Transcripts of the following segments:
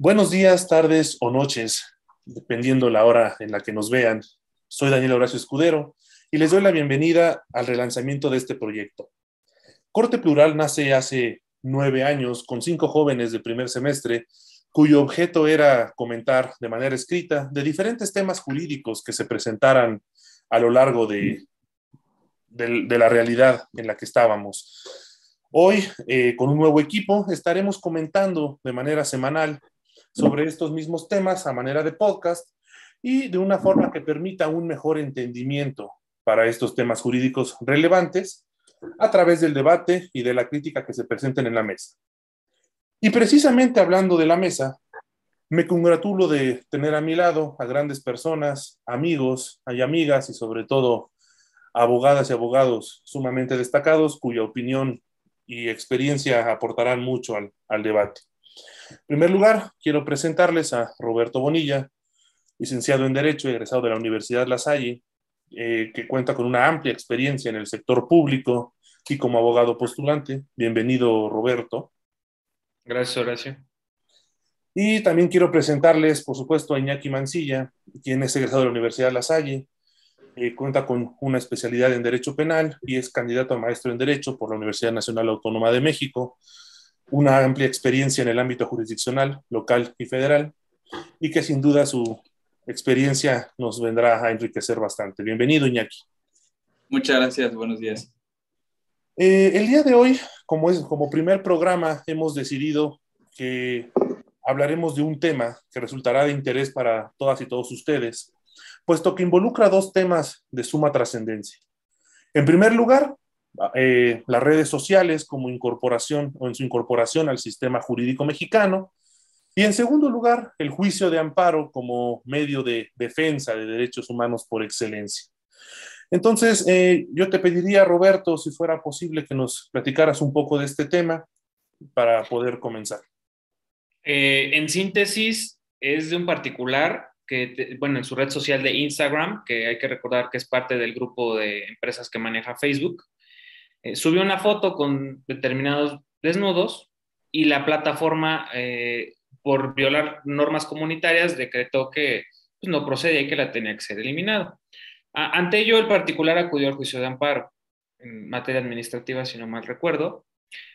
Buenos días, tardes o noches, dependiendo la hora en la que nos vean. Soy Daniel Horacio Escudero y les doy la bienvenida al relanzamiento de este proyecto. Corte Plural nace hace nueve años con cinco jóvenes de primer semestre cuyo objeto era comentar de manera escrita de diferentes temas jurídicos que se presentaran a lo largo de, de, la realidad en la que estábamos. Hoy, eh, con un nuevo equipo, estaremos comentando de manera semanal sobre estos mismos temas a manera de podcast y de una forma que permita un mejor entendimiento para estos temas jurídicos relevantes a través del debate y de la crítica que se presenten en la mesa. Y precisamente hablando de la mesa, me congratulo de tener a mi lado a grandes personas, amigos y amigas y sobre todo abogadas y abogados sumamente destacados cuya opinión y experiencia aportarán mucho al, al debate. En primer lugar, quiero presentarles a Roberto Bonilla, licenciado en Derecho, egresado de la Universidad La Salle, eh, que cuenta con una amplia experiencia en el sector público y como abogado postulante. Bienvenido, Roberto. Gracias, Horacio. Y también quiero presentarles, por supuesto, a Iñaki Mancilla, quien es egresado de la Universidad La Salle, eh, cuenta con una especialidad en Derecho Penal y es candidato a maestro en Derecho por la Universidad Nacional Autónoma de México una amplia experiencia en el ámbito jurisdiccional, local y federal, y que sin duda su experiencia nos vendrá a enriquecer bastante. Bienvenido, Iñaki. Muchas gracias, buenos días. Eh, el día de hoy, como, es, como primer programa, hemos decidido que hablaremos de un tema que resultará de interés para todas y todos ustedes, puesto que involucra dos temas de suma trascendencia. En primer lugar, eh, las redes sociales como incorporación o en su incorporación al sistema jurídico mexicano. Y en segundo lugar, el juicio de amparo como medio de defensa de derechos humanos por excelencia. Entonces, eh, yo te pediría, Roberto, si fuera posible que nos platicaras un poco de este tema para poder comenzar. Eh, en síntesis, es de un particular que, bueno, en su red social de Instagram, que hay que recordar que es parte del grupo de empresas que maneja Facebook, eh, subió una foto con determinados desnudos y la plataforma, eh, por violar normas comunitarias, decretó que pues, no procedía y que la tenía que ser eliminado. ante ello, el particular acudió al juicio de amparo en materia administrativa, si no mal recuerdo.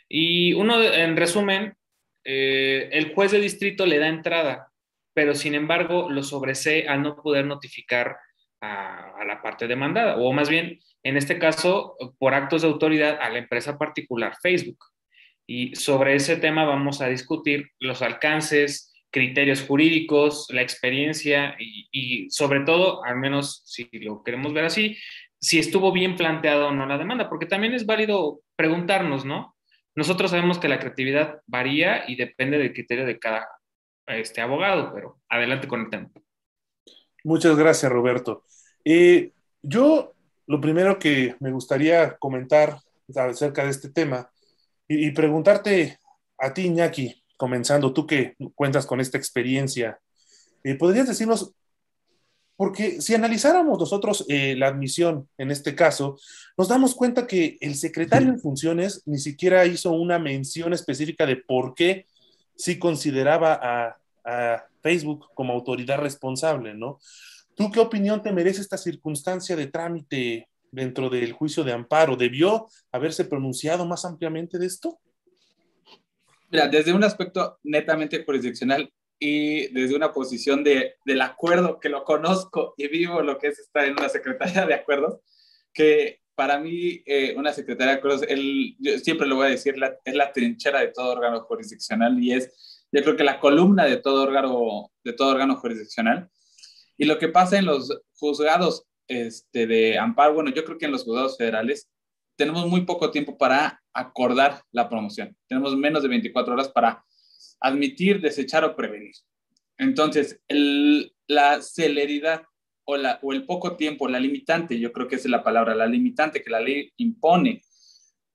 Y uno, en resumen, eh, el juez de distrito le da entrada, pero sin embargo lo sobresee al no poder notificar a la parte demandada, o más bien en este caso, por actos de autoridad a la empresa particular Facebook. Y sobre ese tema vamos a discutir los alcances, criterios jurídicos, la experiencia y, sobre todo, al menos si lo queremos ver así, si estuvo bien planteado o no la demanda, porque también es válido preguntarnos, ¿no? Nosotros sabemos que la creatividad varía y depende del criterio de cada este, abogado, pero adelante con el tema. Muchas gracias, Roberto. Eh, yo lo primero que me gustaría comentar acerca de este tema y, preguntarte a ti, Iñaki, comenzando, tú que cuentas con esta experiencia, eh, ¿podrías decirnos, porque si analizáramos nosotros eh, la admisión en este caso, nos damos cuenta que el secretario en funciones ni siquiera hizo una mención específica de por qué sí consideraba a, a Facebook como autoridad responsable, ¿no? ¿Tú qué opinión te merece esta circunstancia de trámite dentro del juicio de amparo? ¿Debió haberse pronunciado más ampliamente de esto? Mira, desde un aspecto netamente jurisdiccional y desde una posición de, del acuerdo, que lo conozco y vivo lo que es estar en una secretaría de acuerdos, que para mí eh, una secretaría de acuerdos, yo siempre lo voy a decir, es la trinchera de todo órgano jurisdiccional y es, yo creo que la columna de todo órgano, de todo órgano jurisdiccional. Y lo que pasa en los juzgados este, de amparo, bueno, yo creo que en los juzgados federales tenemos muy poco tiempo para acordar la promoción. Tenemos menos de 24 horas para admitir, desechar o prevenir. Entonces, la celeridad o, la, o el poco tiempo, la limitante, yo creo que es la palabra, la limitante que la ley impone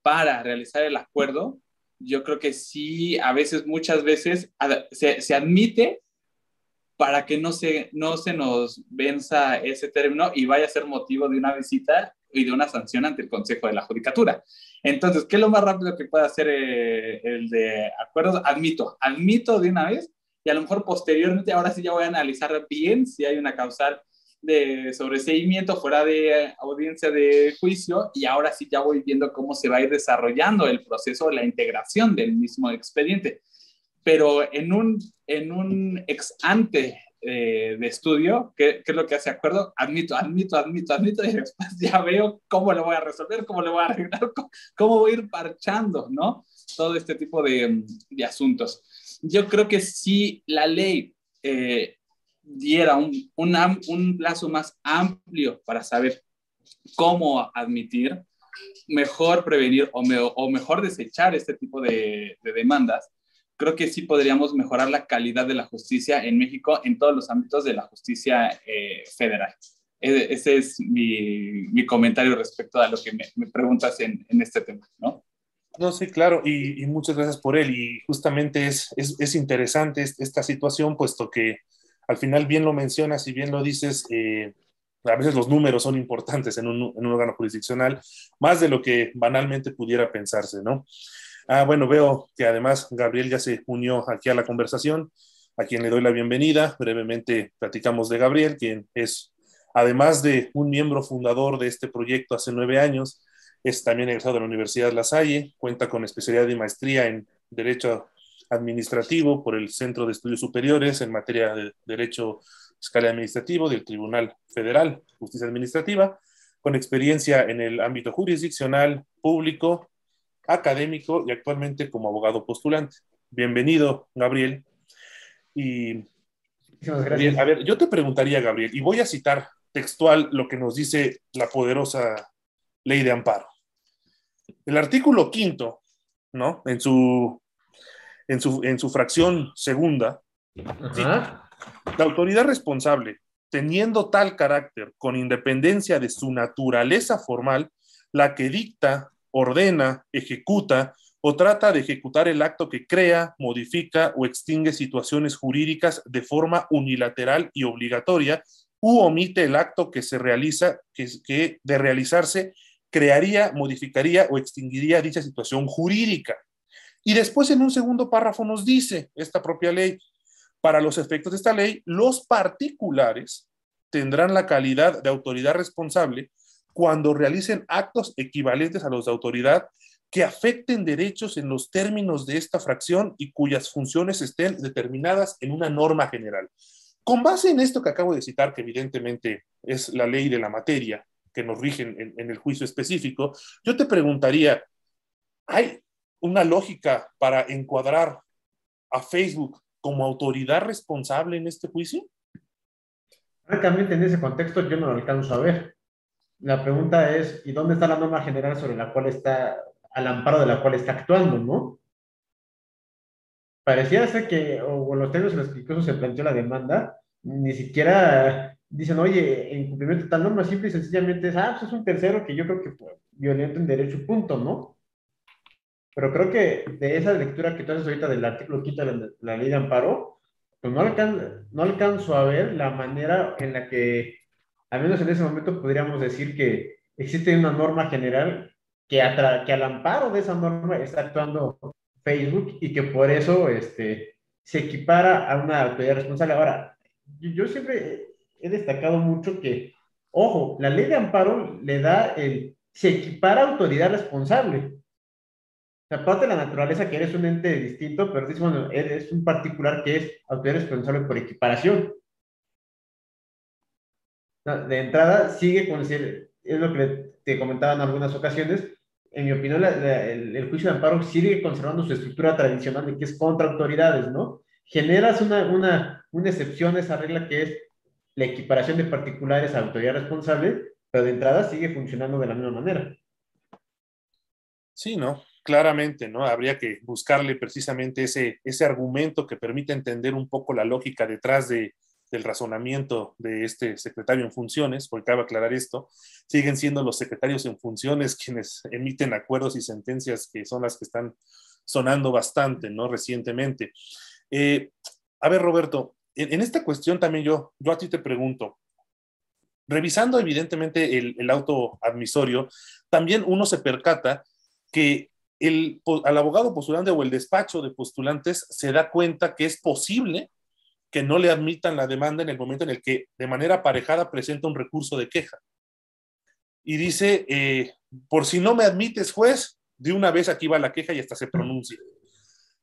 para realizar el acuerdo, yo creo que sí, a veces, muchas veces, se, se admite para que no se, no se nos venza ese término y vaya a ser motivo de una visita y de una sanción ante el Consejo de la Judicatura. Entonces, ¿qué es lo más rápido que puede hacer eh, el de acuerdos? Admito, admito de una vez y a lo mejor posteriormente, ahora sí ya voy a analizar bien si hay una causal de sobreseimiento fuera de audiencia de juicio y ahora sí ya voy viendo cómo se va a ir desarrollando el proceso de la integración del mismo expediente. Pero en un, en un ex ante eh, de estudio, ¿qué, ¿qué, es lo que hace acuerdo? Admito, admito, admito, admito, y después ya veo cómo lo voy a resolver, cómo lo voy a arreglar, cómo, cómo voy a ir parchando, ¿no? Todo este tipo de, de asuntos. Yo creo que si la ley eh, diera un, un, un, plazo más amplio para saber cómo admitir, mejor prevenir o, me, o mejor desechar este tipo de, de demandas, creo que sí podríamos mejorar la calidad de la justicia en México en todos los ámbitos de la justicia eh, federal. E, ese es mi, mi, comentario respecto a lo que me, me preguntas en, en, este tema, ¿no? No, sí, claro, y, y, muchas gracias por él. Y justamente es, es, es, interesante esta situación, puesto que al final bien lo mencionas y bien lo dices, eh, a veces los números son importantes en un, en un órgano jurisdiccional, más de lo que banalmente pudiera pensarse, ¿no? Ah, bueno, veo que además Gabriel ya se unió aquí a la conversación, a quien le doy la bienvenida. Brevemente platicamos de Gabriel, quien es, además de un miembro fundador de este proyecto hace nueve años, es también egresado de la Universidad La Salle, cuenta con especialidad y maestría en Derecho Administrativo por el Centro de Estudios Superiores en materia de Derecho Fiscal Administrativo del Tribunal Federal, Justicia Administrativa, con experiencia en el ámbito jurisdiccional, público, académico y actualmente como abogado postulante. Bienvenido, Gabriel. Y gracias. a ver, yo te preguntaría, Gabriel, y voy a citar textual lo que nos dice la poderosa ley de amparo. El artículo quinto, ¿no? En su, en su, en su fracción segunda, la autoridad responsable, teniendo tal carácter con independencia de su naturaleza formal, la que dicta ordena, ejecuta o trata de ejecutar el acto que crea, modifica o extingue situaciones jurídicas de forma unilateral y obligatoria u omite el acto que se realiza, que, de realizarse crearía, modificaría o extinguiría dicha situación jurídica. Y después en un segundo párrafo nos dice esta propia ley, para los efectos de esta ley, los particulares tendrán la calidad de autoridad responsable cuando realicen actos equivalentes a los de autoridad que afecten derechos en los términos de esta fracción y cuyas funciones estén determinadas en una norma general. Con base en esto que acabo de citar, que evidentemente es la ley de la materia que nos rige en, en el juicio específico, yo te preguntaría, ¿hay una lógica para encuadrar a Facebook como autoridad responsable en este juicio? Francamente, en ese contexto yo no lo alcanzo a ver la pregunta es, ¿y dónde está la norma general sobre la cual está, al amparo de la cual está actuando, no? Parecía ser que, o los términos en los que incluso se planteó la demanda, ni siquiera dicen, oye, en cumplimiento de tal norma, simple y sencillamente es, ah, pues es un tercero que yo creo que fue violento en derecho, punto, ¿no? Pero creo que de esa lectura que tú haces ahorita del artículo quinto de la, la ley de amparo, pues no, alcan no alcanzo a ver la manera en la que al menos en ese momento podríamos decir que existe una norma general que, que al amparo de esa norma está actuando Facebook y que por eso este, se equipara a una autoridad responsable. Ahora, yo, siempre he destacado mucho que, ojo, la ley de amparo le da el, se equipara a autoridad responsable. Aparte de la naturaleza que eres un ente distinto, pero dice, bueno, eres un particular que es autoridad responsable por equiparación de entrada sigue con es lo que te comentaba en algunas ocasiones, en mi opinión, el, juicio de amparo sigue conservando su estructura tradicional de que es contra autoridades, ¿no? Generas una, una, una excepción a esa regla que es la equiparación de particulares a autoridad responsable, pero de entrada sigue funcionando de la misma manera. Sí, ¿no? Claramente, ¿no? Habría que buscarle precisamente ese, ese argumento que permite entender un poco la lógica detrás de, del razonamiento de este secretario en funciones, porque cabe aclarar esto, siguen siendo los secretarios en funciones quienes emiten acuerdos y sentencias que son las que están sonando bastante, ¿no? Recientemente. Eh, a ver, Roberto, en, esta cuestión también yo, yo a ti te pregunto, revisando evidentemente el, el auto admisorio, también uno se percata que el, al abogado postulante o el despacho de postulantes se da cuenta que es posible que no le admitan la demanda en el momento en el que de manera aparejada presenta un recurso de queja. Y dice, eh, por si no me admites, juez, de una vez aquí va la queja y hasta se pronuncia.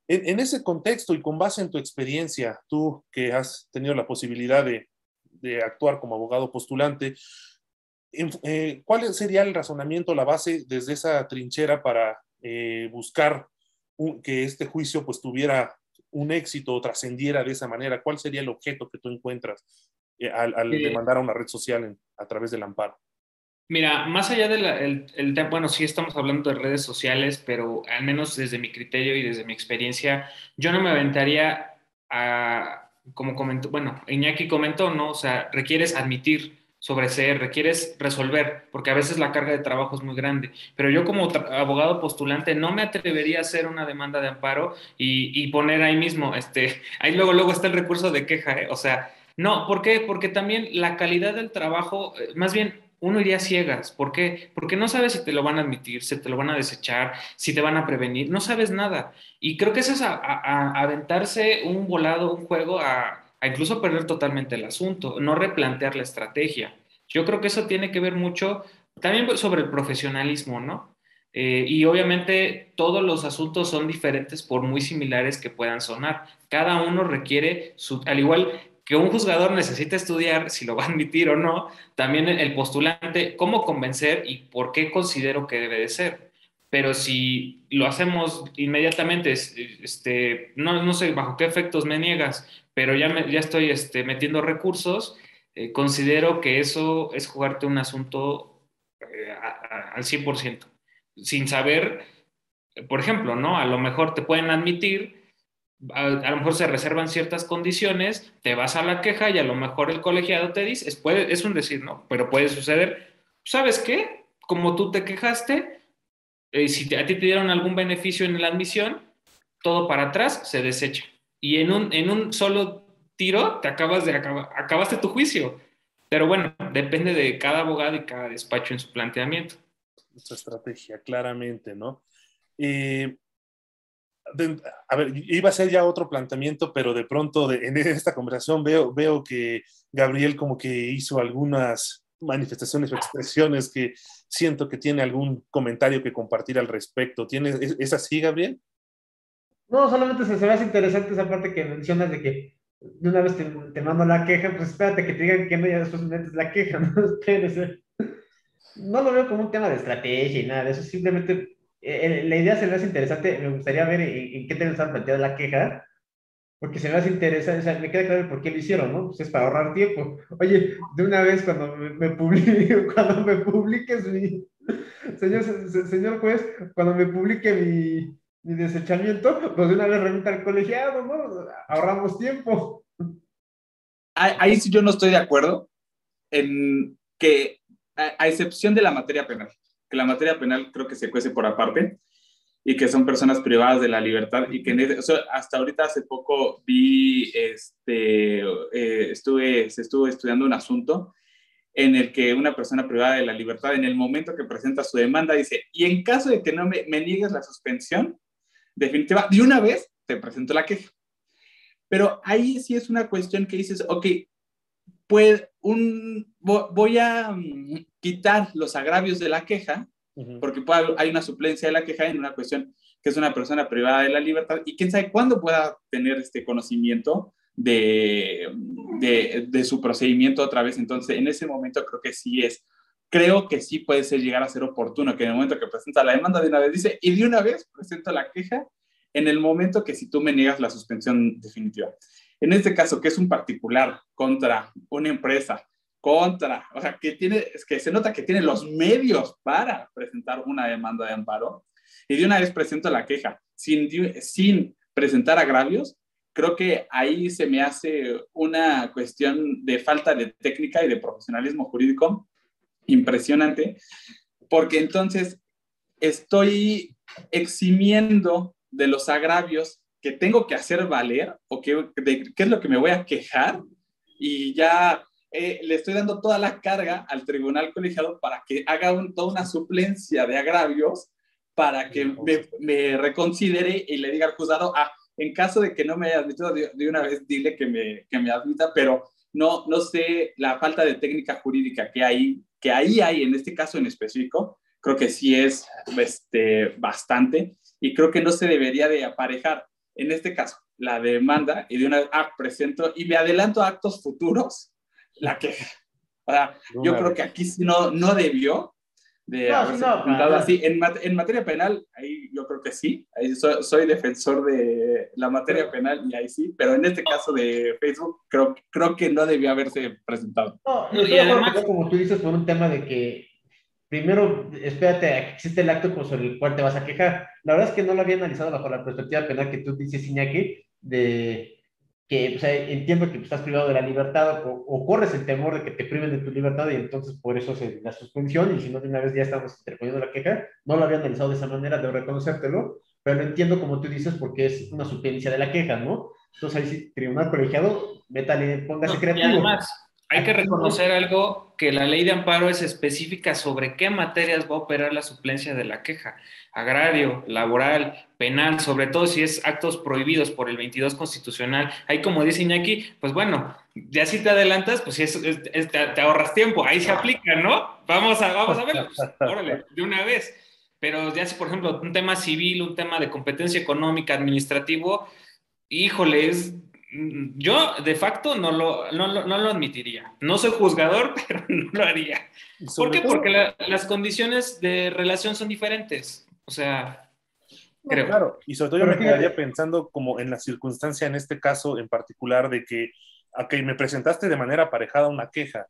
En, ese contexto y con base en tu experiencia, tú que has tenido la posibilidad de, actuar como abogado postulante, eh, ¿cuál sería el razonamiento, la base desde esa trinchera para eh, buscar que este juicio pues tuviera un éxito o trascendiera de esa manera? ¿Cuál sería el objeto que tú encuentras eh, al, demandar a una red social a través del amparo? Mira, más allá del tema, bueno, sí estamos hablando de redes sociales, pero al menos desde mi criterio y desde mi experiencia, yo no me aventaría a, como comentó, bueno, Iñaki comentó, ¿no? O sea, requieres admitir sobre ser, requieres resolver, porque a veces la carga de trabajo es muy grande. Pero yo como abogado postulante no me atrevería a hacer una demanda de amparo y, y poner ahí mismo, este, ahí luego, luego está el recurso de queja, ¿eh? O sea, no, ¿por qué? Porque también la calidad del trabajo, eh, más bien uno iría ciegas. ¿Por qué? Porque no sabes si te lo van a admitir, si te lo van a desechar, si te van a prevenir, no sabes nada. Y creo que eso es a, aventarse un volado, un juego, a, incluso perder totalmente el asunto, no replantear la estrategia. Yo creo que eso tiene que ver mucho también sobre el profesionalismo, ¿no? Eh, y obviamente todos los asuntos son diferentes por muy similares que puedan sonar. Cada uno requiere, al igual que un juzgador necesita estudiar si lo va a admitir o no, también el postulante, cómo convencer y por qué considero que debe de ser. Pero si lo hacemos inmediatamente, este, no, no sé bajo qué efectos me niegas, pero ya, ya estoy este, metiendo recursos, eh, considero que eso es jugarte un asunto eh, al 100%, sin saber, por ejemplo, ¿no? A lo mejor te pueden admitir a, lo mejor se reservan ciertas condiciones, te vas a la queja y a lo mejor el colegiado te dice, es, puede, es un decir, ¿no? Pero puede suceder, ¿sabes qué? Como tú te quejaste, eh, si a ti te dieron algún beneficio en la admisión, todo para atrás se desecha. Y en un, en un solo tiro te acabas de acabaste tu juicio. Pero bueno, depende de cada abogado y cada despacho en su planteamiento. Esta estrategia, claramente, ¿no? Eh, a ver, iba a ser ya otro planteamiento, pero de pronto en esta conversación veo, veo que Gabriel como que hizo algunas manifestaciones o expresiones que siento que tiene algún comentario que compartir al respecto. ¿Tiene, es, así, Gabriel? No, solamente se, se me hace interesante esa parte que mencionas de que de una vez te, te mando la queja, pues espérate que te digan que no, ya después metes la queja, ¿no? No lo veo como un tema de estrategia y nada eso, simplemente eh, la idea se me hace interesante, me gustaría ver en, qué te han planteado la queja, porque se me hace interesante, me queda claro por qué lo hicieron, ¿no? Pues es para ahorrar tiempo. Oye, de una vez cuando me, publique, cuando me publiques mi, señor, señor juez, cuando me publique mi, mi desechamiento, pues de una vez remita al colegiado, ¿no? Ahorramos tiempo. Ahí sí yo no estoy de acuerdo en que, a excepción de la materia penal, que la materia penal creo que se cuece por aparte y que son personas privadas de la libertad y que hasta ahorita hace poco vi, este, eh, estuve, se estuvo estudiando un asunto en el que una persona privada de la libertad en el momento que presenta su demanda dice, y en caso de que no me, me niegues la suspensión definitiva, de una vez te presento la queja. Pero ahí sí es una cuestión que dices, ok, pues un, voy a mm, quitar los agravios de la queja, porque hay una suplencia de la queja en una cuestión que es una persona privada de la libertad y quién sabe cuándo pueda tener este conocimiento de, de, su procedimiento otra vez. Entonces, en ese momento creo que sí es, creo que sí puede ser llegar a ser oportuno que en el momento que presenta la demanda de una vez dice, y de una vez presento la queja en el momento que si tú me niegas la suspensión definitiva. En este caso, que es un particular contra una empresa, contra, o sea, que, tiene, es que se nota que tiene los medios para presentar una demanda de amparo. Y de una vez presento la queja. Sin, sin presentar agravios, creo que ahí se me hace una cuestión de falta de técnica y de profesionalismo jurídico impresionante, porque entonces estoy eximiendo de los agravios que tengo que hacer valer o que, de, qué es lo que me voy a quejar y ya eh, le estoy dando toda la carga al tribunal colegiado para que haga toda una suplencia de agravios para que me, reconsidere y le diga al juzgado, ah, en caso de que no me haya admitido, de, de una vez dile que me, que me admita, pero no, no sé la falta de técnica jurídica que hay, que ahí hay en este caso en específico, creo que sí es este, bastante y creo que no se debería de aparejar. En este caso la demanda y de una vez ah, presento y me adelanto a actos futuros la queja. O sea, yo creo que aquí sí no, no debió de No, haberse sí, no, así. En, mat- en materia penal, ahí yo creo que sí. Ahí soy, soy defensor de la materia penal y ahí sí. Pero en este caso de Facebook, creo, creo que no debió haberse presentado. No, y además- como tú dices, por un tema de que primero espérate a que existe el acto sobre el cual te vas a quejar. La verdad es que no lo había analizado bajo la perspectiva penal que tú dices, Iñaki, de que o sea, entiendo que estás privado de la libertad o, o corres el temor de que te priven de tu libertad y entonces por eso es la suspensión y si no de una vez ya estamos interponiendo la queja, no lo había analizado de esa manera, debo reconocértelo, pero lo entiendo como tú dices porque es una suplencia de la queja, ¿no? Entonces ahí sí, tribunal colegiado, métale, póngase No, y creativo. además, hay que reconocer algo, que la ley de amparo es específica sobre qué materias va a operar la suplencia de la queja. Agrario, laboral, penal, sobre todo si es actos prohibidos por el 22 constitucional. Ahí como dice Iñaki, pues bueno, ya si te adelantas, pues es- es- es- te, te ahorras tiempo, ahí se aplica, ¿no? Vamos a, vamos a verlo, pues, órale, de una vez. Pero ya si, por ejemplo, un tema civil, un tema de competencia económica, administrativo, híjole, es, yo de facto no lo, no, lo- no lo admitiría. No soy juzgador, pero no lo haría. ¿Por qué? todo- Porque la- las condiciones de relación son diferentes. O sea, No, creo. Claro, y sobre todo yo me quedaría pensando como en la circunstancia, en este caso en particular, de que, ok, me presentaste de manera aparejada una queja.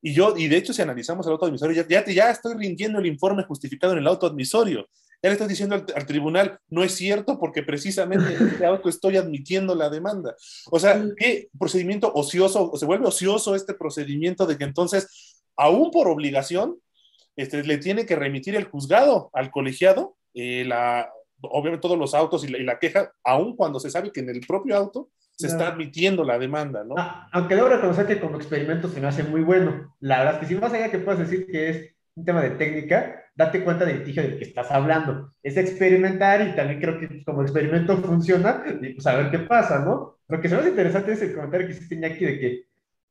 Y yo, y de hecho, si analizamos el auto admisorio, ya, ya, te- ya estoy rindiendo el informe justificado en el auto admisorio. Ya le estoy diciendo al, al tribunal, no es cierto porque precisamente en este auto estoy admitiendo la demanda. O sea, ¿qué procedimiento ocioso? Se vuelve ocioso este procedimiento de que entonces, aún por obligación, este, le tiene que remitir el juzgado al colegiado, eh, la, obviamente todos los autos y la, y la queja, aun cuando se sabe que en el propio auto se está admitiendo la demanda, ¿no? Ah, aunque debo reconocer que como experimento se me hace muy bueno. La verdad es que si más allá que puedas decir que es un tema de técnica, date cuenta del litigio del que estás hablando. Es experimentar y también creo que como experimento funciona y pues a ver qué pasa, ¿no? Lo que se hace interesante es el comentario que hiciste Iñaki de que,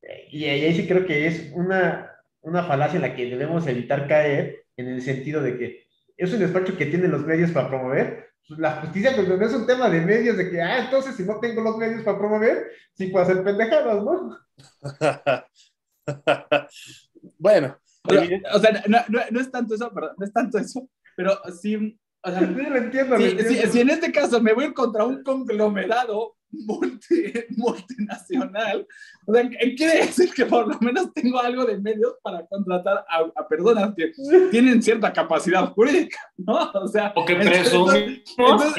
eh, y ahí sí creo que es una, una falacia en la que debemos evitar caer en el sentido de que es un despacho que tiene los medios para promover. Pues, La justicia pues no es un tema de medios, de que, ah, entonces si no tengo los medios para promover, sí puedo hacer pendejadas, ¿no? bueno, Pero, o sea, no, no- no es tanto eso, perdón, no es tanto eso, pero sí, o sea, Sí, lo entiendo, lo si, entiendo. si- si en este caso me voy a ir contra un conglomerado multi- multinacional, o sea, quiere decir que por lo menos tengo algo de medios para contratar a, a personas que tienen cierta capacidad jurídica, ¿no? O sea, O que que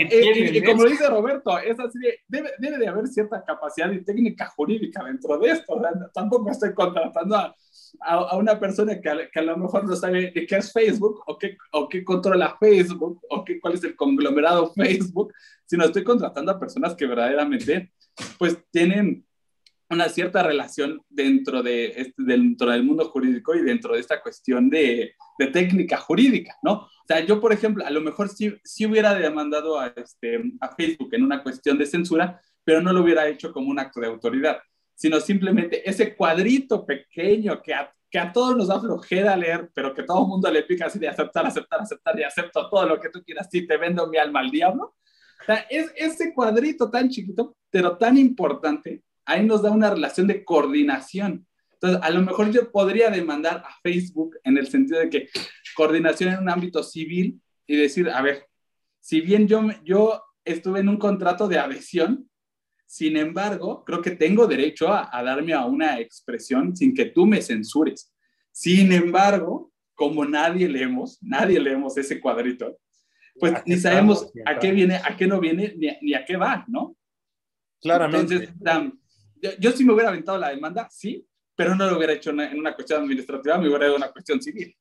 eh, y- como dice Roberto, es así de, debe, debe de haber cierta capacidad y técnica jurídica dentro de esto. o sea, tampoco estoy contratando a, a, a una persona que a, que a lo mejor no sabe de qué es Facebook o qué, o qué controla Facebook o qué, cuál es el conglomerado Facebook, sino estoy contratando a personas que verdaderamente pues tienen una cierta relación dentro, de este, dentro del mundo jurídico y dentro de esta cuestión de, de técnica jurídica, ¿no? O sea, yo, por ejemplo, a lo mejor sí, sí hubiera demandado a, este, a Facebook en una cuestión de censura, pero no lo hubiera hecho como un acto de autoridad, sino simplemente ese cuadrito pequeño que a, que a todos nos da flojera leer, pero que todo el mundo le pica así de aceptar, aceptar, aceptar y acepto todo lo que tú quieras y te vendo mi alma al diablo. O sea, es ese cuadrito tan chiquito, pero tan importante, ahí nos da una relación de coordinación. Entonces, a lo mejor yo podría demandar a Facebook en el sentido de que coordinación en un ámbito civil y decir, a ver, si bien yo, yo estuve en un contrato de adhesión, sin embargo, creo que tengo derecho a, a darme a una expresión sin que tú me censures. Sin embargo, como nadie leemos, nadie leemos ese cuadrito, pues ni sabemos estamos, a qué viene, a qué no viene, ni, ni a qué va, ¿no? claramente. Entonces, yo, yo sí me hubiera aventado la demanda, sí, pero no lo hubiera hecho en una cuestión administrativa, me hubiera en una cuestión civil.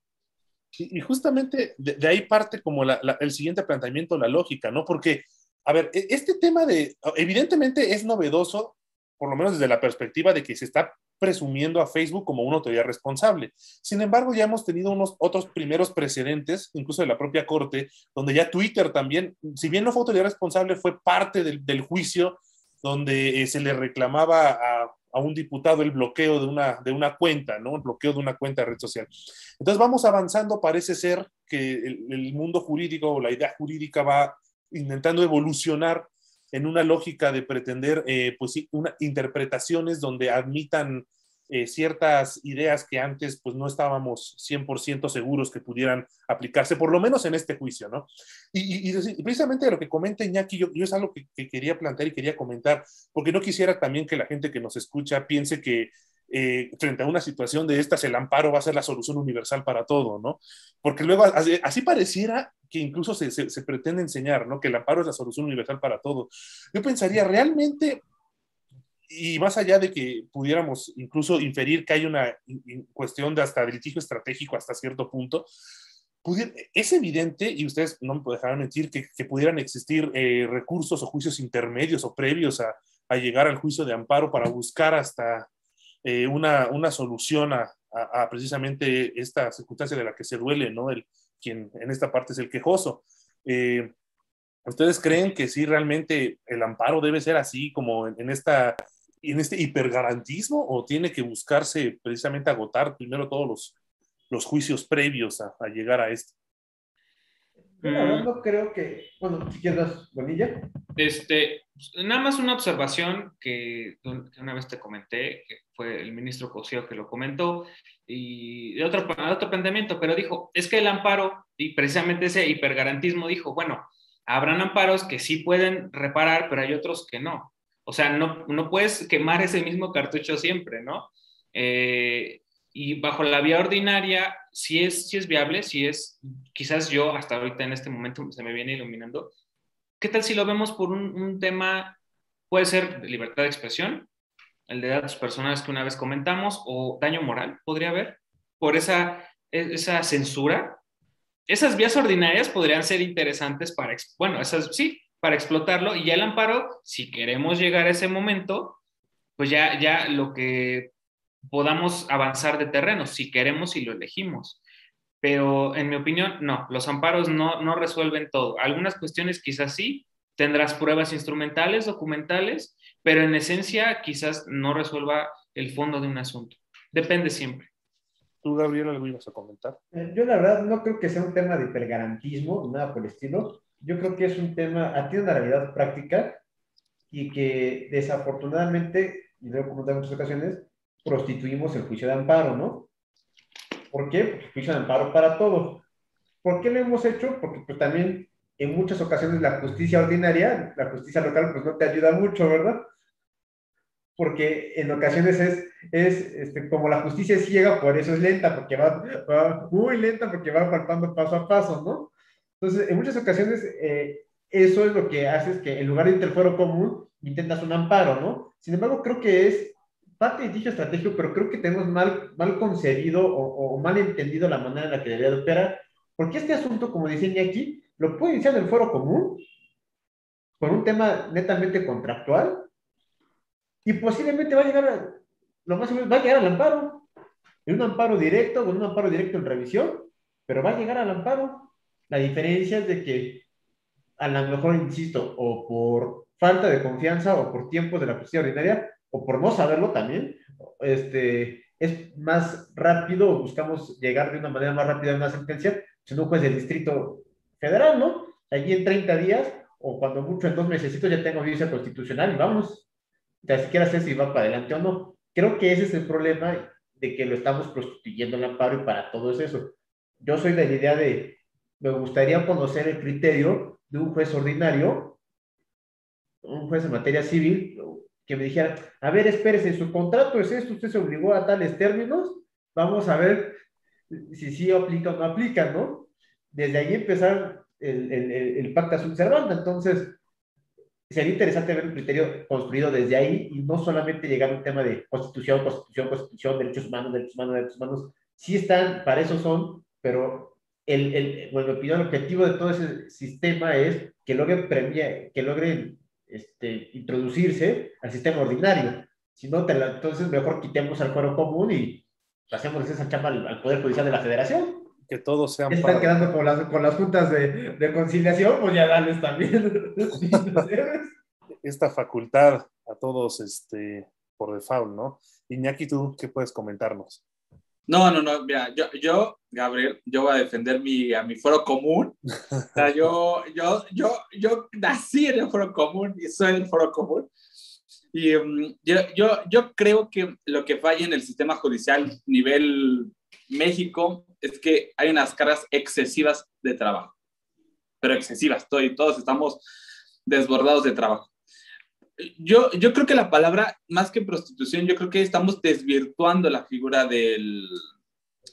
Y, y justamente de, de ahí parte como la- la- el siguiente planteamiento, la lógica, ¿no? Porque, a ver, e- este tema de, evidentemente es novedoso por lo menos desde la perspectiva de que se está presumiendo a Facebook como una autoridad responsable. Sin embargo, ya hemos tenido unos otros primeros precedentes, incluso de la propia Corte, donde ya Twitter también, si bien no fue autoridad responsable, fue parte del, del juicio donde eh, se le reclamaba a, a, un diputado el bloqueo de una, de una cuenta, ¿no? El bloqueo de una cuenta de red social. Entonces vamos avanzando, parece ser que el, el mundo jurídico o la idea jurídica va intentando evolucionar en una lógica de pretender, eh, pues interpretaciones donde admitan eh, ciertas ideas que antes pues no estábamos 100% seguros que pudieran aplicarse, por lo menos en este juicio, ¿no? Y, y, y precisamente lo que comenta Iñaki, yo, yo es algo que, quería plantear y quería comentar, porque no quisiera también que la gente que nos escucha piense que eh, frente a una situación de estas, el amparo va a ser la solución universal para todo, ¿no? Porque luego así, así pareciera que incluso se, se, se, pretende enseñar, ¿no? Que el amparo es la solución universal para todo. Yo pensaría, realmente, y más allá de que pudiéramos incluso inferir que hay una cuestión de hasta litigio estratégico hasta cierto punto, es evidente, y ustedes no me dejarán mentir, que, que pudieran existir eh, recursos o juicios intermedios o previos a, a, llegar al juicio de amparo para buscar hasta eh, una, una, solución a, precisamente esta circunstancia de la que se duele, ¿no? El, quien en esta parte es el quejoso. Eh, ¿Ustedes creen que sí realmente el amparo debe ser así como en, en, esta, en este hipergarantismo o tiene que buscarse precisamente agotar primero todos los, los juicios previos a, a llegar a esto? No creo que, bueno, si quieres, Bonilla. Este, nada más una observación que, que, una vez te comenté, que fue el ministro Cosío que lo comentó, y de otro, otro planteamiento, pero dijo, es que el amparo, y precisamente ese hipergarantismo dijo, bueno, habrán amparos que sí pueden reparar, pero hay otros que no. O sea, no, no puedes quemar ese mismo cartucho siempre, ¿no? Eh, y bajo la vía ordinaria, si es, si es viable, si es, quizás yo hasta ahorita en este momento se me viene iluminando, ¿qué tal si lo vemos por un, un tema, puede ser libertad de expresión, el de datos personales que una vez comentamos, o daño moral, podría haber, por esa, esa censura. Esas vías ordinarias podrían ser interesantes para, bueno, esas sí, para explotarlo, y ya el amparo, si queremos llegar a ese momento, pues ya, ya lo que podamos avanzar de terreno, si queremos y lo elegimos. Pero en mi opinión, no, los amparos no, no resuelven todo. Algunas cuestiones quizás sí, tendrás pruebas instrumentales, documentales, pero en esencia quizás no resuelva el fondo de un asunto. Depende siempre. ¿Tú, Gabriel, algo ibas a comentar? Eh, yo la verdad no creo que sea un tema de hipergarantismo, nada por el estilo. Yo creo que es un tema, atiende una realidad práctica y que desafortunadamente, y lo he comentado en muchas ocasiones, prostituimos el juicio de amparo, ¿no? ¿Por qué? Porque el juicio de amparo para todos. ¿Por qué lo hemos hecho? Porque pues también en muchas ocasiones la justicia ordinaria, la justicia local, pues no te ayuda mucho, ¿verdad? Porque en ocasiones es, es este, como la justicia es ciega, por eso es lenta, porque va, muy lenta, porque va faltando paso a paso, ¿no? Entonces, en muchas ocasiones, eh, eso es lo que hace que en lugar de ir fuero común, intentas un amparo, ¿no? Sin embargo, creo que es parte de dicho estratégico, pero creo que tenemos mal, mal concebido o, o, mal entendido la manera en la que debería de operar, porque este asunto, como dice aquí, lo puede iniciar en el foro común, con un tema netamente contractual, y posiblemente va a llegar, a, lo más va a llegar al amparo, en un amparo directo, con un amparo directo en revisión, pero va a llegar al amparo. La diferencia es de que, a lo mejor, insisto, o por falta de confianza o por tiempos de la justicia ordinaria, o por no saberlo también, este, es más rápido, buscamos llegar de una manera más rápida a una sentencia, si un juez del distrito federal, ¿no? Allí en 30 días, o cuando mucho en dos meses ya tengo audiencia constitucional y vamos, ni siquiera sé si va para adelante o no. Creo que ese es el problema de que lo estamos prostituyendo el amparo y para todo es eso. Yo soy de la idea de, me gustaría conocer el criterio de un juez ordinario, un juez en materia civil, que me dijera, a ver, espérese, su contrato es esto, usted se obligó a tales términos, vamos a ver si sí aplica o no aplica, ¿no? Desde ahí empezar el, el, el pacta sunt servanda, entonces sería interesante ver un criterio construido desde ahí y no solamente llegar a un tema de constitución, constitución, constitución, derechos humanos, derechos humanos, derechos humanos, sí están, para eso son, pero el, el, bueno, el objetivo de todo ese sistema es que logren, premia, que logren este, introducirse al sistema ordinario. Si no, te la, entonces mejor quitemos el fuero común y hacemos esa chamba al, al Poder Judicial de la Federación. Que todos sean Están para- quedando con las, con las juntas de, de conciliación, pues ya dales también. esta facultad a todos este, por default, ¿no? Iñaki, ¿tú qué puedes comentarnos? No, no, no, mira, yo, yo, Gabriel, yo voy a defender mi, a mi foro común. O sea, yo, yo, yo, yo nací en el foro común y soy del foro común. Y um, yo, yo, yo creo que lo que falla en el sistema judicial nivel México es que hay unas cargas excesivas de trabajo, pero excesivas, todo- y todos estamos desbordados de trabajo. Yo, yo creo que la palabra, más que prostitución, yo creo que estamos desvirtuando la figura del,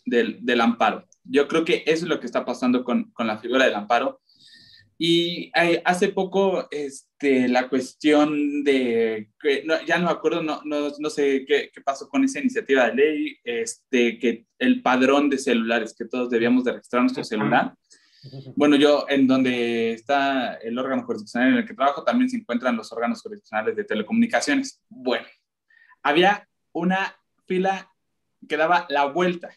del, del amparo. Yo creo que eso es lo que está pasando con, con la figura del amparo. Y eh, hace poco, este, la cuestión de, que no, ya no me acuerdo, no, no, no sé qué, qué, pasó con esa iniciativa de ley, este, que el padrón de celulares, que todos debíamos de registrar nuestro celular. Bueno, yo en donde está el órgano jurisdiccional en el que trabajo, también se encuentran los órganos jurisdiccionales de telecomunicaciones. Bueno, había una fila que daba la vuelta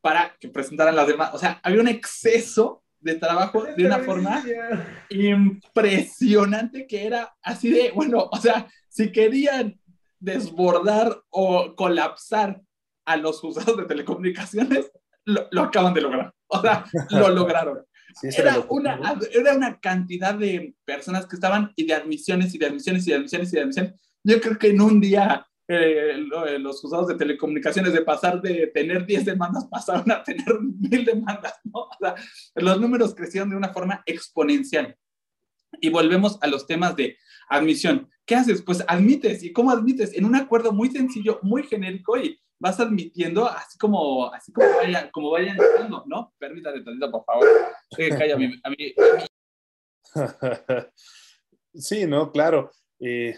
para que presentaran las demás. O sea, había un exceso de trabajo de una forma impresionante que era así de, bueno, o sea, si querían desbordar o colapsar a los juzgados de telecomunicaciones, lo, lo acaban de lograr. O sea, lo lograron. Sí, era, una, era una cantidad de personas que estaban y de admisiones y de admisiones y de admisiones y de admisiones. Yo creo que en un día eh, los juzgados de telecomunicaciones de pasar de tener 10 demandas pasaron a tener mil demandas, ¿no? O sea, los números crecieron de una forma exponencial. Y volvemos a los temas de admisión. ¿Qué haces? Pues admites. ¿Y cómo admites? En un acuerdo muy sencillo, muy genérico y vas admitiendo así como, así como vayan, como vayan entrando, ¿no? Permítame tantito, por favor. Sí, no, claro. Eh,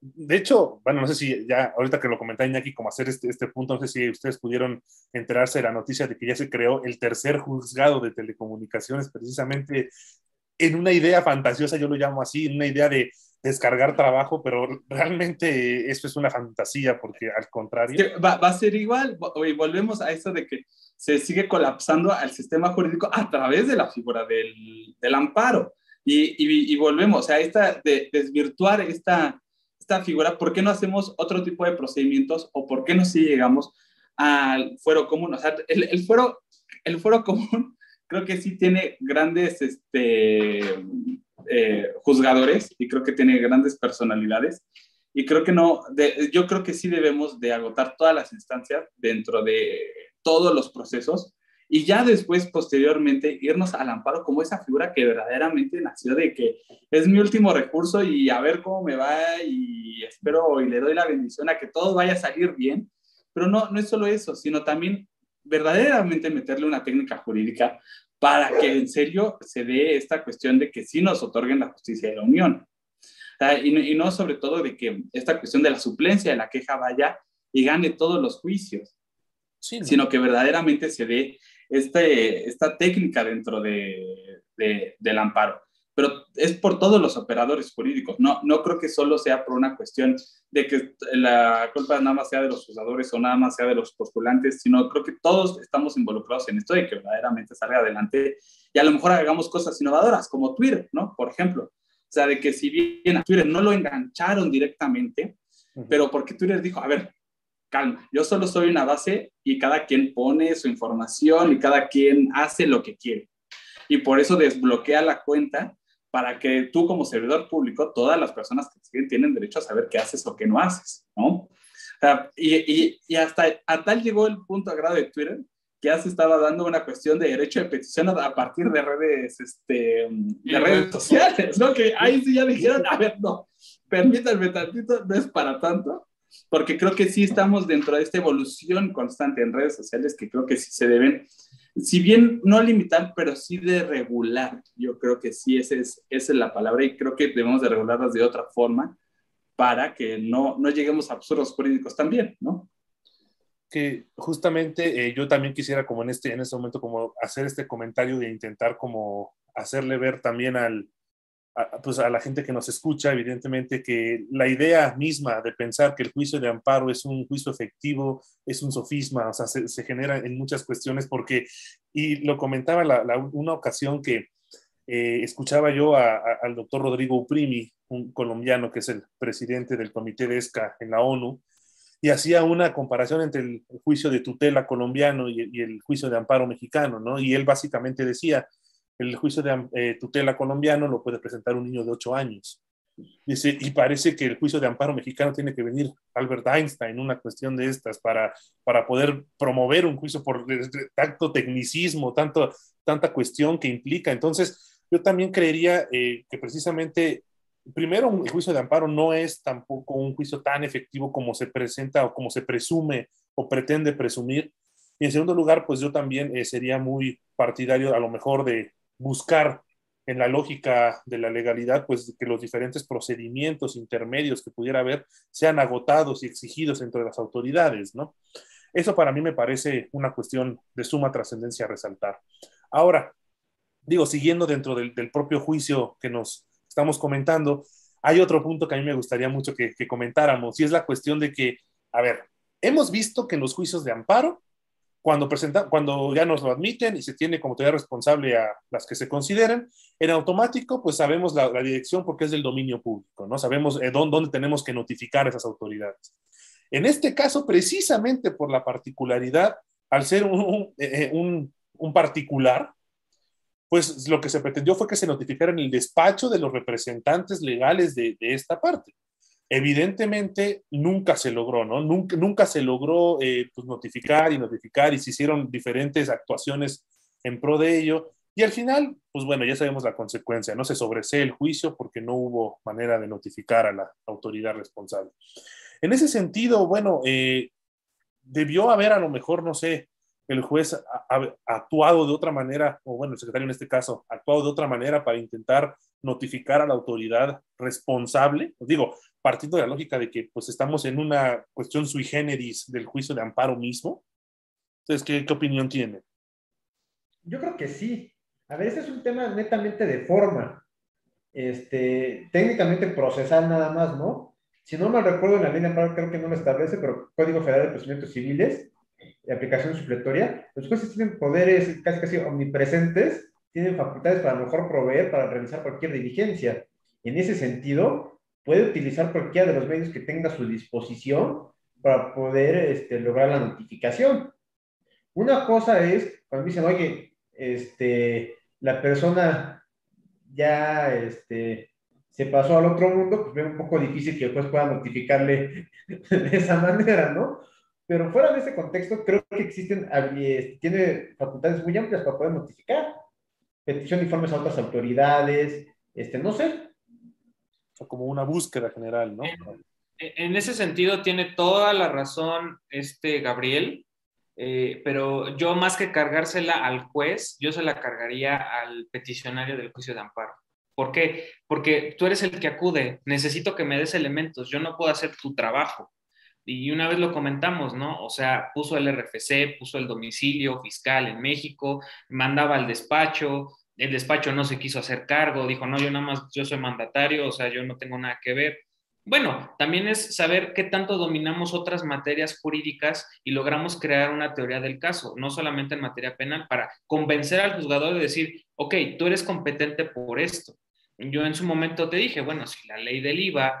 de hecho, bueno, no sé si ya, ahorita que lo comenté Iñaki, como hacer este, este punto, no sé si ustedes pudieron enterarse de la noticia de que ya se creó el tercer juzgado de telecomunicaciones, precisamente en una idea fantasiosa, yo lo llamo así, una idea de descargar trabajo, pero realmente eso es una fantasía, porque al contrario... Va, va, a ser igual, y volvemos a eso de que se sigue colapsando al sistema jurídico a través de la figura del, del amparo. Y, y, y, volvemos, sea, esta, de, desvirtuar esta, esta figura, ¿por qué no hacemos otro tipo de procedimientos o por qué no si llegamos al fuero común? O sea, el, el, fuero, el fuero común creo que sí tiene grandes este, eh, juzgadores y creo que tiene grandes personalidades. Y creo que no, de, yo creo que sí debemos de agotar todas las instancias dentro de todos los procesos y ya después, posteriormente, irnos al amparo como esa figura que verdaderamente nació de que es mi último recurso y a ver cómo me va y espero y le doy la bendición a que todo vaya a salir bien, pero no, no es solo eso, sino también verdaderamente meterle una técnica jurídica para que en serio se dé esta cuestión de que sí nos otorguen la justicia de la Unión. Y, no sobre todo de que esta cuestión de la suplencia de la queja vaya y gane todos los juicios, sí, no. sino que verdaderamente se dé este, esta técnica dentro de, de, del amparo. Pero es por todos los operadores jurídicos. No, no creo que solo sea por una cuestión de que la culpa nada más sea de los juzgadores o nada más sea de los postulantes, sino creo que todos estamos involucrados en esto de que verdaderamente salga adelante y a lo mejor hagamos cosas innovadoras, como Twitter, ¿no? Por ejemplo. O sea, de que si bien a Twitter no lo engancharon directamente, uh -huh. pero porque Twitter dijo, a ver, calma, yo solo soy una base y cada quien pone su información y cada quien hace lo que quiere. Y por eso desbloquea la cuenta para que tú como servidor público, todas las personas que te siguen tienen derecho a saber qué haces o qué no haces, ¿no? O sea, y, y, y, hasta a tal llegó el punto a grado de Twitter que ya se estaba dando una cuestión de derecho de petición a, a partir de redes, este, de redes sociales, ¿no? Que ahí sí ya dijeron, a ver, no, permítanme tantito, no es para tanto, porque creo que sí estamos dentro de esta evolución constante en redes sociales que creo que sí se deben, si bien no limitar, pero sí de regular. Yo creo que sí, esa es, es la palabra y creo que debemos de regularlas de otra forma para que no, no lleguemos a absurdos jurídicos también, ¿no? Que justamente eh, yo también quisiera como en este, en este momento como hacer este comentario de intentar como hacerle ver también al, a, pues a la gente que nos escucha, evidentemente, que la idea misma de pensar que el juicio de amparo es un juicio efectivo, es un sofisma, o sea, se, genera en muchas cuestiones porque, y lo comentaba la, una ocasión que eh, escuchaba yo al doctor Rodrigo Uprimi, un colombiano que es el presidente del comité de ESCA en la ONU, y hacía una comparación entre el juicio de tutela colombiano y, y el juicio de amparo mexicano, ¿no? Y él básicamente decía, el juicio de eh, tutela colombiano lo puede presentar un niño de 8 años. Dice, y parece que el juicio de amparo mexicano tiene que venir Albert Einstein, una cuestión de estas, para, para poder promover un juicio por tanto tecnicismo, tanto, tanta cuestión que implica. Entonces, yo también creería eh, que precisamente, primero, el juicio de amparo no es tampoco un juicio tan efectivo como se presenta o como se presume o pretende presumir. Y en segundo lugar, pues yo también eh, sería muy partidario a lo mejor de buscar en la lógica de la legalidad, pues que los diferentes procedimientos intermedios que pudiera haber sean agotados y exigidos entre las autoridades, ¿no? Eso para mí me parece una cuestión de suma trascendencia a resaltar. Ahora, digo, siguiendo dentro del, propio juicio que nos estamos comentando, hay otro punto que a mí me gustaría mucho que, que comentáramos, y es la cuestión de que, a ver, hemos visto que en los juicios de amparo cuando, presenta, cuando ya nos lo admiten y se tiene como autoridad responsable a las que se consideren, en automático, pues sabemos la, dirección porque es del dominio público, ¿no? Sabemos eh, dónde, tenemos que notificar a esas autoridades. En este caso, precisamente por la particularidad, al ser un, eh, un, particular, pues lo que se pretendió fue que se notificara en el despacho de los representantes legales de esta parte evidentemente nunca se logró, ¿no? Nunca, se logró eh, pues, notificar y notificar y se hicieron diferentes actuaciones en pro de ello. Y al final, pues bueno, ya sabemos la consecuencia, no se sobresee el juicio porque no hubo manera de notificar a la autoridad responsable. En ese sentido, bueno, eh, debió haber a lo mejor, no sé, el juez actuado de otra manera, o bueno, el secretario en este caso, actuado de otra manera para intentar notificar a la autoridad responsable. Os digo, partiendo de la lógica de que pues estamos en una cuestión sui generis del juicio de amparo mismo. Entonces, ¿qué, qué opinión tiene? Yo creo que sí. A ver, este es un tema netamente de forma. Este, técnicamente procesal nada más, ¿no? Si no me recuerdo en la ley de amparo, creo que no lo establece, pero Código Federal de Procedimientos Civiles, de aplicación supletoria, los jueces tienen poderes casi casi omnipresentes, tienen facultades para mejor proveer, para realizar cualquier diligencia. En ese sentido, puede utilizar cualquiera de los medios que tenga a su disposición para poder este, lograr la notificación. Una cosa es cuando dicen, oye, este, la persona ya este, se pasó al otro mundo, pues ve un poco difícil que después pueda notificarle de esa manera, ¿no? Pero fuera de ese contexto, creo que existen, este, tiene facultades muy amplias para poder notificar. Petición de informes a otras autoridades, este, no sé, como una búsqueda general, ¿no? En, ese sentido tiene toda la razón este Gabriel, eh, pero yo más que cargársela al juez, yo se la cargaría al peticionario del juicio de amparo. ¿Por qué? Porque tú eres el que acude, necesito que me des elementos, yo no puedo hacer tu trabajo. Y una vez lo comentamos, ¿no? O sea, puso el RFC, puso el domicilio fiscal en México, mandaba al despacho, el despacho no se quiso hacer cargo, dijo, no, yo nada más, yo soy mandatario, o sea, yo no tengo nada que ver. Bueno, también es saber qué tanto dominamos otras materias jurídicas y logramos crear una teoría del caso, no solamente en materia penal, para convencer al juzgador de decir, ok, tú eres competente por esto. Yo en su momento te dije, bueno, si la ley del IVA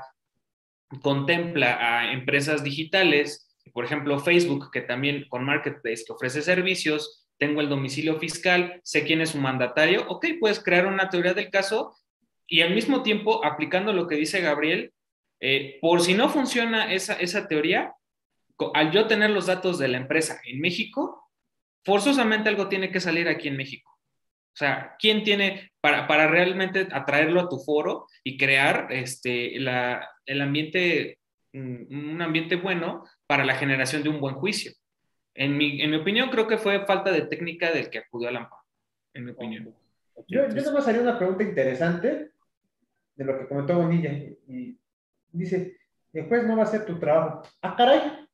contempla a empresas digitales, por ejemplo Facebook, que también con Marketplace, que ofrece servicios, tengo el domicilio fiscal, sé quién es su mandatario, ok, puedes crear una teoría del caso y al mismo tiempo, aplicando lo que dice Gabriel, eh, por si no funciona esa, esa teoría, al yo tener los datos de la empresa en México, forzosamente algo tiene que salir aquí en México. O sea, ¿quién tiene para, para realmente atraerlo a tu foro y crear este, la, el ambiente, mm, un ambiente bueno para la generación de un buen juicio? En mi, en mi opinión, creo que fue falta de técnica del que acudió al amparo, en mi opinión. Yo, yo nomás haría una pregunta interesante de lo que comentó Bonilla. Y dice, el juez no va a hacer tu trabajo. Ah, caray.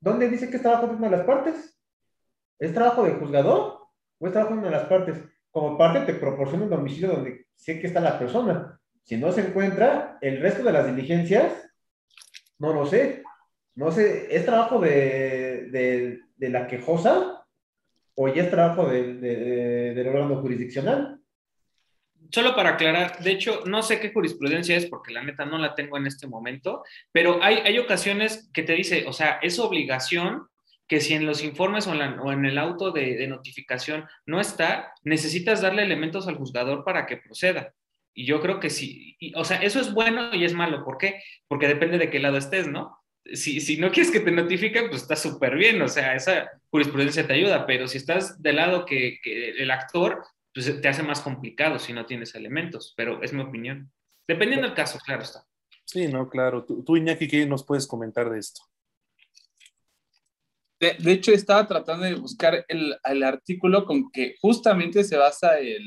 ¿Dónde dice que es trabajo de una de las partes? ¿Es trabajo del juzgador o es trabajo de una de las partes? como parte te proporciona un domicilio donde sé que está la persona. Si no se encuentra, el resto de las diligencias, no lo sé. No sé, ¿es trabajo de, de, la quejosa o ya es trabajo de, de, del órgano jurisdiccional? Solo para aclarar, de hecho, no sé qué jurisprudencia es porque la neta no la tengo en este momento, pero hay, hay ocasiones que te dice, o sea, es obligación que si en los informes o en, la, o en el auto de, de, notificación no está, necesitas darle elementos al juzgador para que proceda. Y yo creo que sí, y, o sea, eso es bueno y es malo. ¿Por qué? Porque depende de qué lado estés, ¿no? Si, si no quieres que te notifiquen, pues está súper bien, o sea, esa jurisprudencia te ayuda, pero si estás del lado que, que el actor, pues te hace más complicado si no tienes elementos, pero es mi opinión. Dependiendo del caso, claro está. Sí, no, claro. Tú, tú Iñaki, ¿qué nos puedes comentar de esto? De, hecho, estaba tratando de buscar el, el, artículo con que justamente se basa el,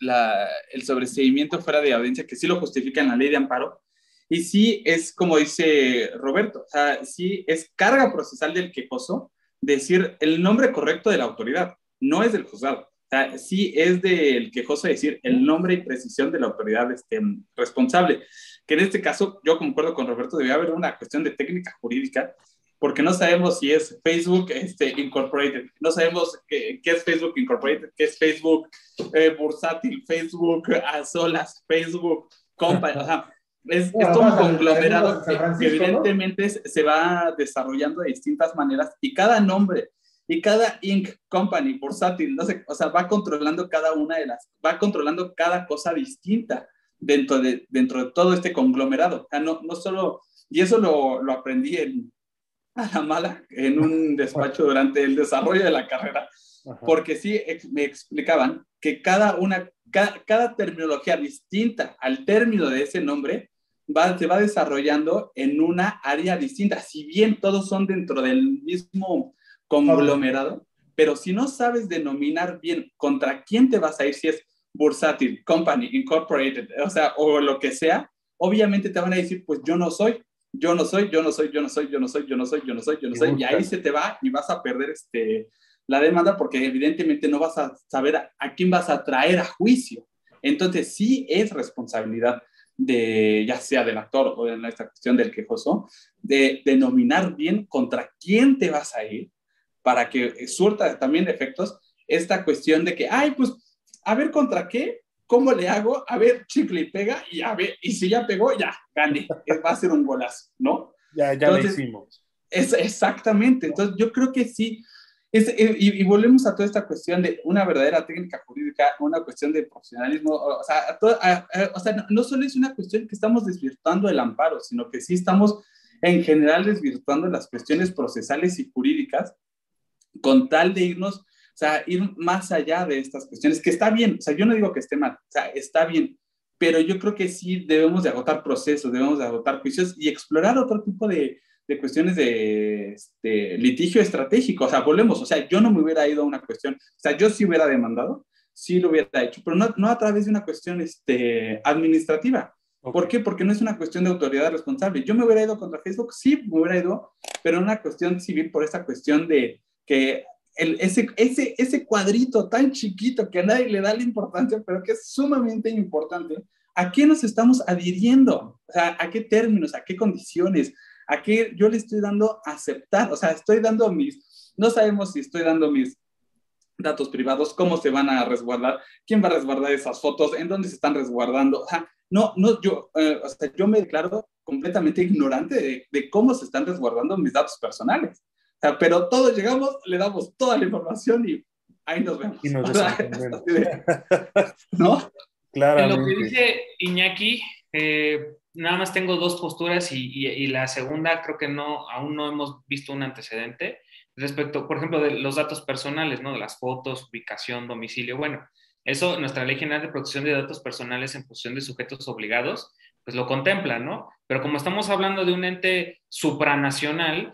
la, el sobreseimiento fuera de audiencia, que sí lo justifica en la ley de amparo. Y sí es como dice Roberto, sí es carga procesal del quejoso decir el nombre correcto de la autoridad, no es del juzgado. O sea, sí es del quejoso decir el nombre y precisión de la autoridad este, responsable. Que en este caso, yo concuerdo con Roberto, debe haber una cuestión de técnica jurídica porque no sabemos si es Facebook este, Incorporated, no sabemos qué, qué es Facebook Incorporated, qué es Facebook eh, bursátil, Facebook a solas, Facebook Company, o sea, es, bueno, es todo un conglomerado que, que, evidentemente ¿no? se va desarrollando de distintas maneras y cada nombre y cada Inc. Company, bursátil, no sé, o sea, va controlando cada una de las, va controlando cada cosa distinta dentro de, dentro de todo este conglomerado. O sea, no, no solo, y eso lo, lo aprendí en, a la mala en un despacho durante el desarrollo de la carrera, Ajá. porque sí ex, me explicaban que cada, una, cada, cada, terminología distinta al término de ese nombre va, se va desarrollando en una área distinta, si bien todos son dentro del mismo conglomerado, pero si no sabes denominar bien contra quién te vas a ir, si es bursátil, company, incorporated, o sea, o lo que sea, obviamente te van a decir, pues yo no soy, yo no soy, yo no soy, yo no soy, yo no soy, yo no soy, yo no soy, yo no soy, y ahí se te va y vas a perder este, la demanda porque evidentemente no vas a saber a, a quién vas a traer a juicio. Entonces sí es responsabilidad de, ya sea del actor o en esta cuestión del quejoso, de denominar bien contra quién te vas a ir para que surta también efectos esta cuestión de que, ay, pues, a ver contra qué, ¿cómo le hago? A ver, chicle y pega, y a ver, y si ya pegó, ya, gané, va a ser un golazo, ¿no? Ya, ya Entonces, lo hicimos. Es, exactamente, entonces yo creo que sí, es, y, y, volvemos a toda esta cuestión de una verdadera técnica jurídica, una cuestión de profesionalismo, o sea, a todo, a, a, o sea no, no, solo es una cuestión que estamos desvirtuando el amparo, sino que sí estamos en general desvirtuando las cuestiones procesales y jurídicas con tal de irnos o sea, ir más allá de estas cuestiones, que está bien, o sea, yo no digo que esté mal, o sea, está bien, pero yo creo que sí debemos de agotar procesos, debemos de agotar juicios y explorar otro tipo de, de cuestiones de este, litigio estratégico. O sea, volvemos, o sea, yo no me hubiera ido a una cuestión, o sea, yo sí hubiera demandado, sí lo hubiera hecho, pero no, no a través de una cuestión este, administrativa. Okay. ¿Por qué? Porque no es una cuestión de autoridad responsable. Yo me hubiera ido contra Facebook, sí, me hubiera ido, pero en una cuestión civil por esta cuestión de que el, ese, cuadrito tan chiquito que a nadie le da la importancia, pero que es sumamente importante, ¿a qué nos estamos adhiriendo? O sea, ¿a qué términos? ¿A qué condiciones? ¿A qué yo le estoy dando aceptar? O sea, estoy dando mis, no sabemos si estoy dando mis datos privados, cómo se van a resguardar, quién va a resguardar esas fotos, en dónde se están resguardando. O sea, no, no, yo, eh, yo me declaro completamente ignorante de, de cómo se están resguardando mis datos personales sea, pero todos llegamos, le damos toda la información y ahí nos vemos. Y nos ¿No? Claro. En lo que dice Iñaki, eh, nada más tengo dos posturas y, y, y, la segunda creo que no, aún no hemos visto un antecedente respecto, por ejemplo, de los datos personales, ¿no? De las fotos, ubicación, domicilio. Bueno, eso nuestra Ley General de Protección de Datos Personales en función de sujetos obligados, pues lo contempla, ¿no? Pero como estamos hablando de un ente supranacional,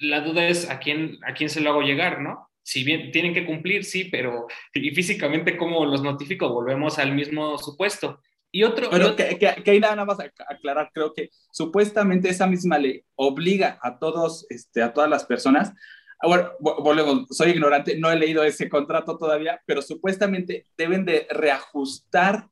la duda es a quién, a quién se lo hago llegar, ¿no? Si bien tienen que cumplir, sí, pero y físicamente cómo los notifico, volvemos al mismo supuesto. Y otro... Pero y otro... Que, que, que, ahí nada más aclarar, creo que supuestamente esa misma ley obliga a todos, este, a todas las personas Ah, bueno, volvemos, soy ignorante, no he leído ese contrato todavía, pero supuestamente deben de reajustar,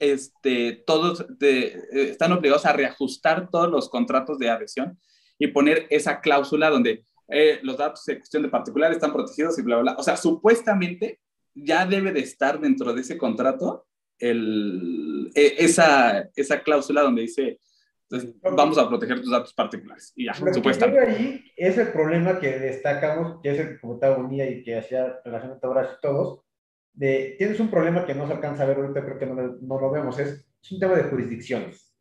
este, todos, de, eh, están obligados a reajustar todos los contratos de adhesión y poner esa cláusula donde eh, los datos de cuestión de particular están protegidos y bla, bla, bla. O sea, supuestamente ya debe de estar dentro de ese contrato el, e, esa, esa cláusula donde dice entonces, vamos a proteger tus datos particulares. Y ya, supuestamente. Ahí es el problema que destacamos, que es el que comentaba Unía y que hacía relación a Horacio todos, de tienes un problema que no se alcanza a ver ahorita, creo que no, no lo vemos, es, es, un tema de jurisdicciones.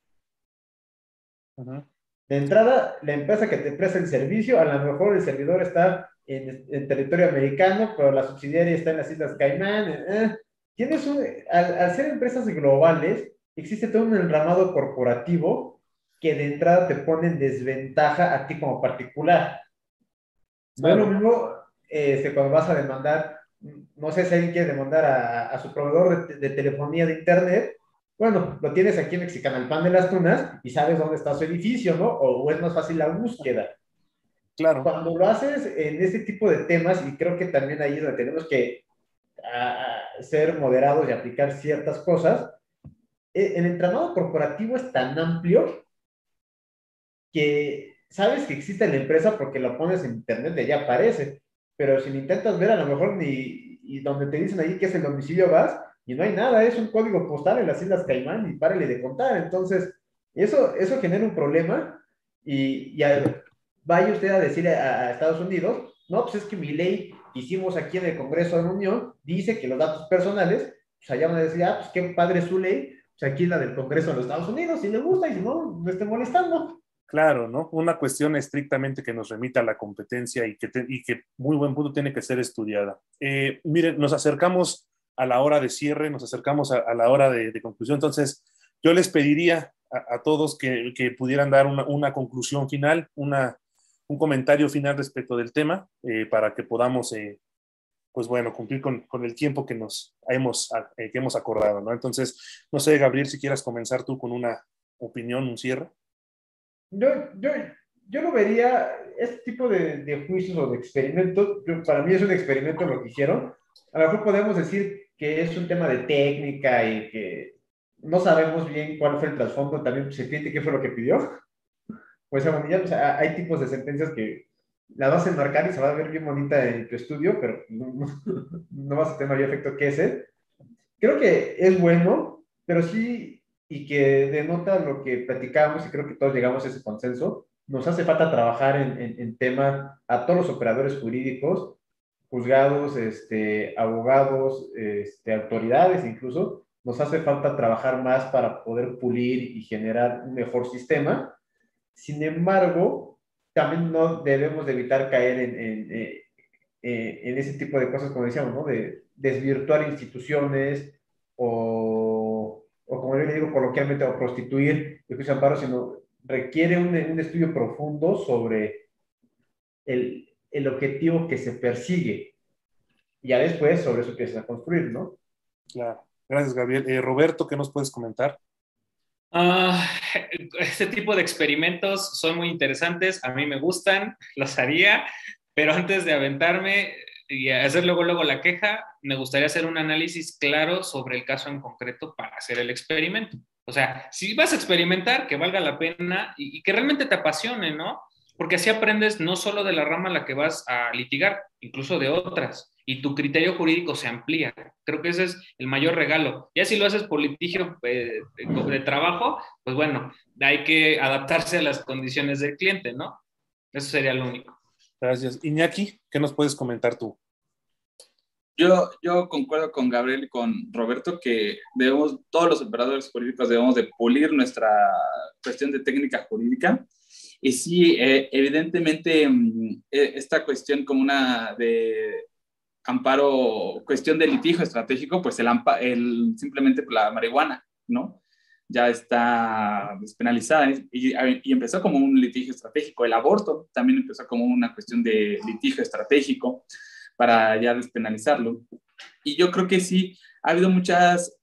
De entrada, la empresa que te presta el servicio, a lo mejor el servidor está en, en territorio americano, pero la subsidiaria está en las Islas Caimán. Eh, tienes un, al, al ser empresas globales, existe todo un enramado corporativo que de entrada te pone en desventaja a ti como particular. No es lo mismo este, cuando vas a demandar, no sé si alguien quiere demandar a, su proveedor de, de, telefonía de internet, bueno, lo tienes aquí en el Pan de las Tunas y sabes dónde está su edificio, ¿no? O, es más fácil la búsqueda. Claro. Cuando lo haces en este tipo de temas, y creo que también ahí es donde tenemos que ser moderados y aplicar ciertas cosas, e, el entramado corporativo es tan amplio que sabes que existe la empresa porque lo pones en internet y allá aparece, pero si lo intentas ver a lo mejor ni, y donde te dicen ahí que es el domicilio vas, y no hay nada, es un código postal en las Islas Caimán y párale de contar, entonces eso, eso genera un problema y, vaya usted a decir a, Estados Unidos, no, pues es que mi ley que hicimos aquí en el Congreso de la Unión dice que los datos personales, pues allá van a decir, ah, pues qué padre su ley, pues aquí la del Congreso de los Estados Unidos, si le gusta y si no, no esté molestando. Claro, ¿no? Una cuestión estrictamente que nos remita a la competencia y que, y que muy buen punto tiene que ser estudiada. Eh, miren, nos acercamos a la hora de cierre, nos acercamos a, la hora de, conclusión. Entonces, yo les pediría a, todos que, pudieran dar una, conclusión final, una, un comentario final respecto del tema, eh, para que podamos, eh, pues bueno, cumplir con, el tiempo que nos hemos, que hemos acordado, ¿no? Entonces, no sé, Gabriel, si quieras comenzar tú con una opinión, un cierre yo, yo, yo lo vería, este tipo de, de juicios o de experimentos, para mí es un experimento lo que hicieron. A lo mejor podemos decir que es un tema de técnica y que no sabemos bien cuál fue el trasfondo, también se entiende qué fue lo que pidió. Pues, o sea, hay tipos de sentencias que la vas a enmarcar y se va a ver bien bonita en tu estudio, pero no, no vas a tener mayor efecto que ese. Creo que es bueno, pero sí y que denota lo que platicábamos y creo que todos llegamos a ese consenso. Nos hace falta trabajar en, en, tema a todos los operadores jurídicos, juzgados, este, abogados, este, autoridades incluso. Nos hace falta trabajar más para poder pulir y generar un mejor sistema. Sin embargo, también no debemos de evitar caer en, en, eh, eh, en ese tipo de cosas, como decíamos, ¿no? de desvirtuar instituciones o o como yo le digo coloquialmente, o prostituir el juicio amparo, sino requiere un, un, estudio profundo sobre el, el, objetivo que se persigue. Y ya después sobre eso empieza a construir, ¿no? Claro. Gracias, Gabriel. Eh, Roberto, ¿qué nos puedes comentar? Uh, este tipo de experimentos son muy interesantes, a mí me gustan, los haría, pero antes de aventarme, y hacer luego, luego la queja, me gustaría hacer un análisis claro sobre el caso en concreto para hacer el experimento. O sea, si vas a experimentar, que valga la pena y, que realmente te apasione, ¿no? Porque así aprendes no solo de la rama a la que vas a litigar, incluso de otras, y tu criterio jurídico se amplía. Creo que ese es el mayor regalo. Ya si lo haces por litigio eh, de trabajo, pues bueno, hay que adaptarse a las condiciones del cliente, ¿no? Eso sería lo único. Gracias. Iñaki, ¿qué nos puedes comentar tú? Yo, yo concuerdo con Gabriel y con Roberto que debemos, todos los operadores jurídicos debemos de pulir nuestra cuestión de técnica jurídica. Y sí, eh, evidentemente, mm, e, esta cuestión como una de amparo, cuestión de litigio estratégico, pues el, el simplemente la marihuana, ¿no? ya está despenalizada y, y, empezó como un litigio estratégico. El aborto también empezó como una cuestión de litigio estratégico para ya despenalizarlo. Y yo creo que sí, ha habido muchas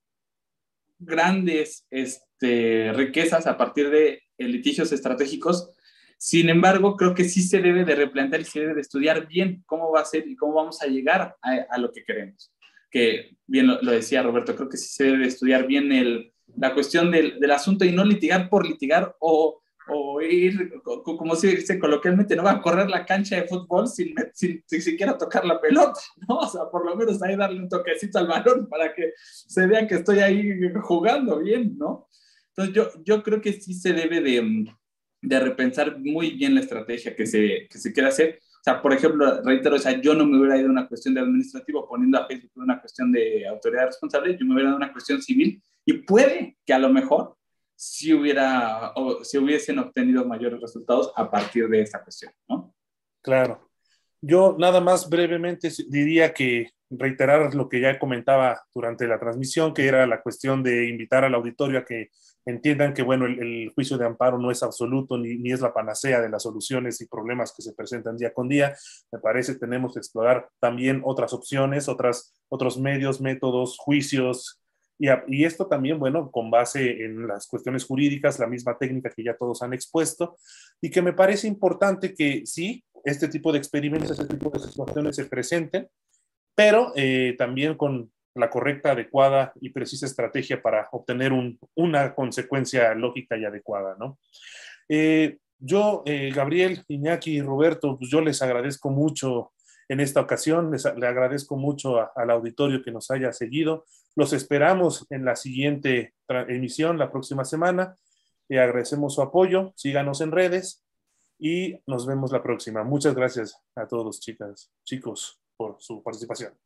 grandes este, riquezas a partir de litigios estratégicos. Sin embargo, creo que sí se debe de replantear y se debe de estudiar bien cómo va a ser y cómo vamos a llegar a, lo que queremos. Que bien lo, decía Roberto, creo que sí se debe de estudiar bien el, la cuestión del, del asunto y no litigar por litigar o o ir, como se dice coloquialmente, no va a correr la cancha de fútbol sin, sin, siquiera tocar la pelota, ¿no? O sea, por lo menos ahí darle un toquecito al balón para que se vea que estoy ahí jugando bien, ¿no? Entonces yo, yo creo que sí se debe de, de repensar muy bien la estrategia que se, que se quiere hacer. O sea, por ejemplo, reitero, o sea, yo no me hubiera ido a una cuestión de administrativo poniendo a Facebook una cuestión de autoridad responsable, yo me hubiera ido a una cuestión civil y puede que a lo mejor si, hubiera, o si hubiesen obtenido mayores resultados a partir de esta cuestión, ¿no? Claro. Yo nada más brevemente diría que reiterar lo que ya comentaba durante la transmisión, que era la cuestión de invitar al auditorio a que entiendan que, bueno, el, juicio de amparo no es absoluto ni, ni, es la panacea de las soluciones y problemas que se presentan día con día. Me parece tenemos que explorar también otras opciones, otras, otros medios, métodos, juicios, y, esto también, bueno, con base en las cuestiones jurídicas, la misma técnica que ya todos han expuesto, y que me parece importante que sí, este tipo de experimentos, este tipo de situaciones se presenten, pero eh, también con la correcta, adecuada y precisa estrategia para obtener una consecuencia lógica y adecuada, ¿no? Eh, yo, eh, Gabriel, Iñaki y Roberto, pues yo les agradezco mucho en esta ocasión. Les, le agradezco mucho al auditorio que nos haya seguido. Los esperamos en la siguiente emisión la próxima semana. Le agradecemos su apoyo. Síganos en redes y nos vemos la próxima. Muchas gracias a todos, chicas, chicos, por su participación.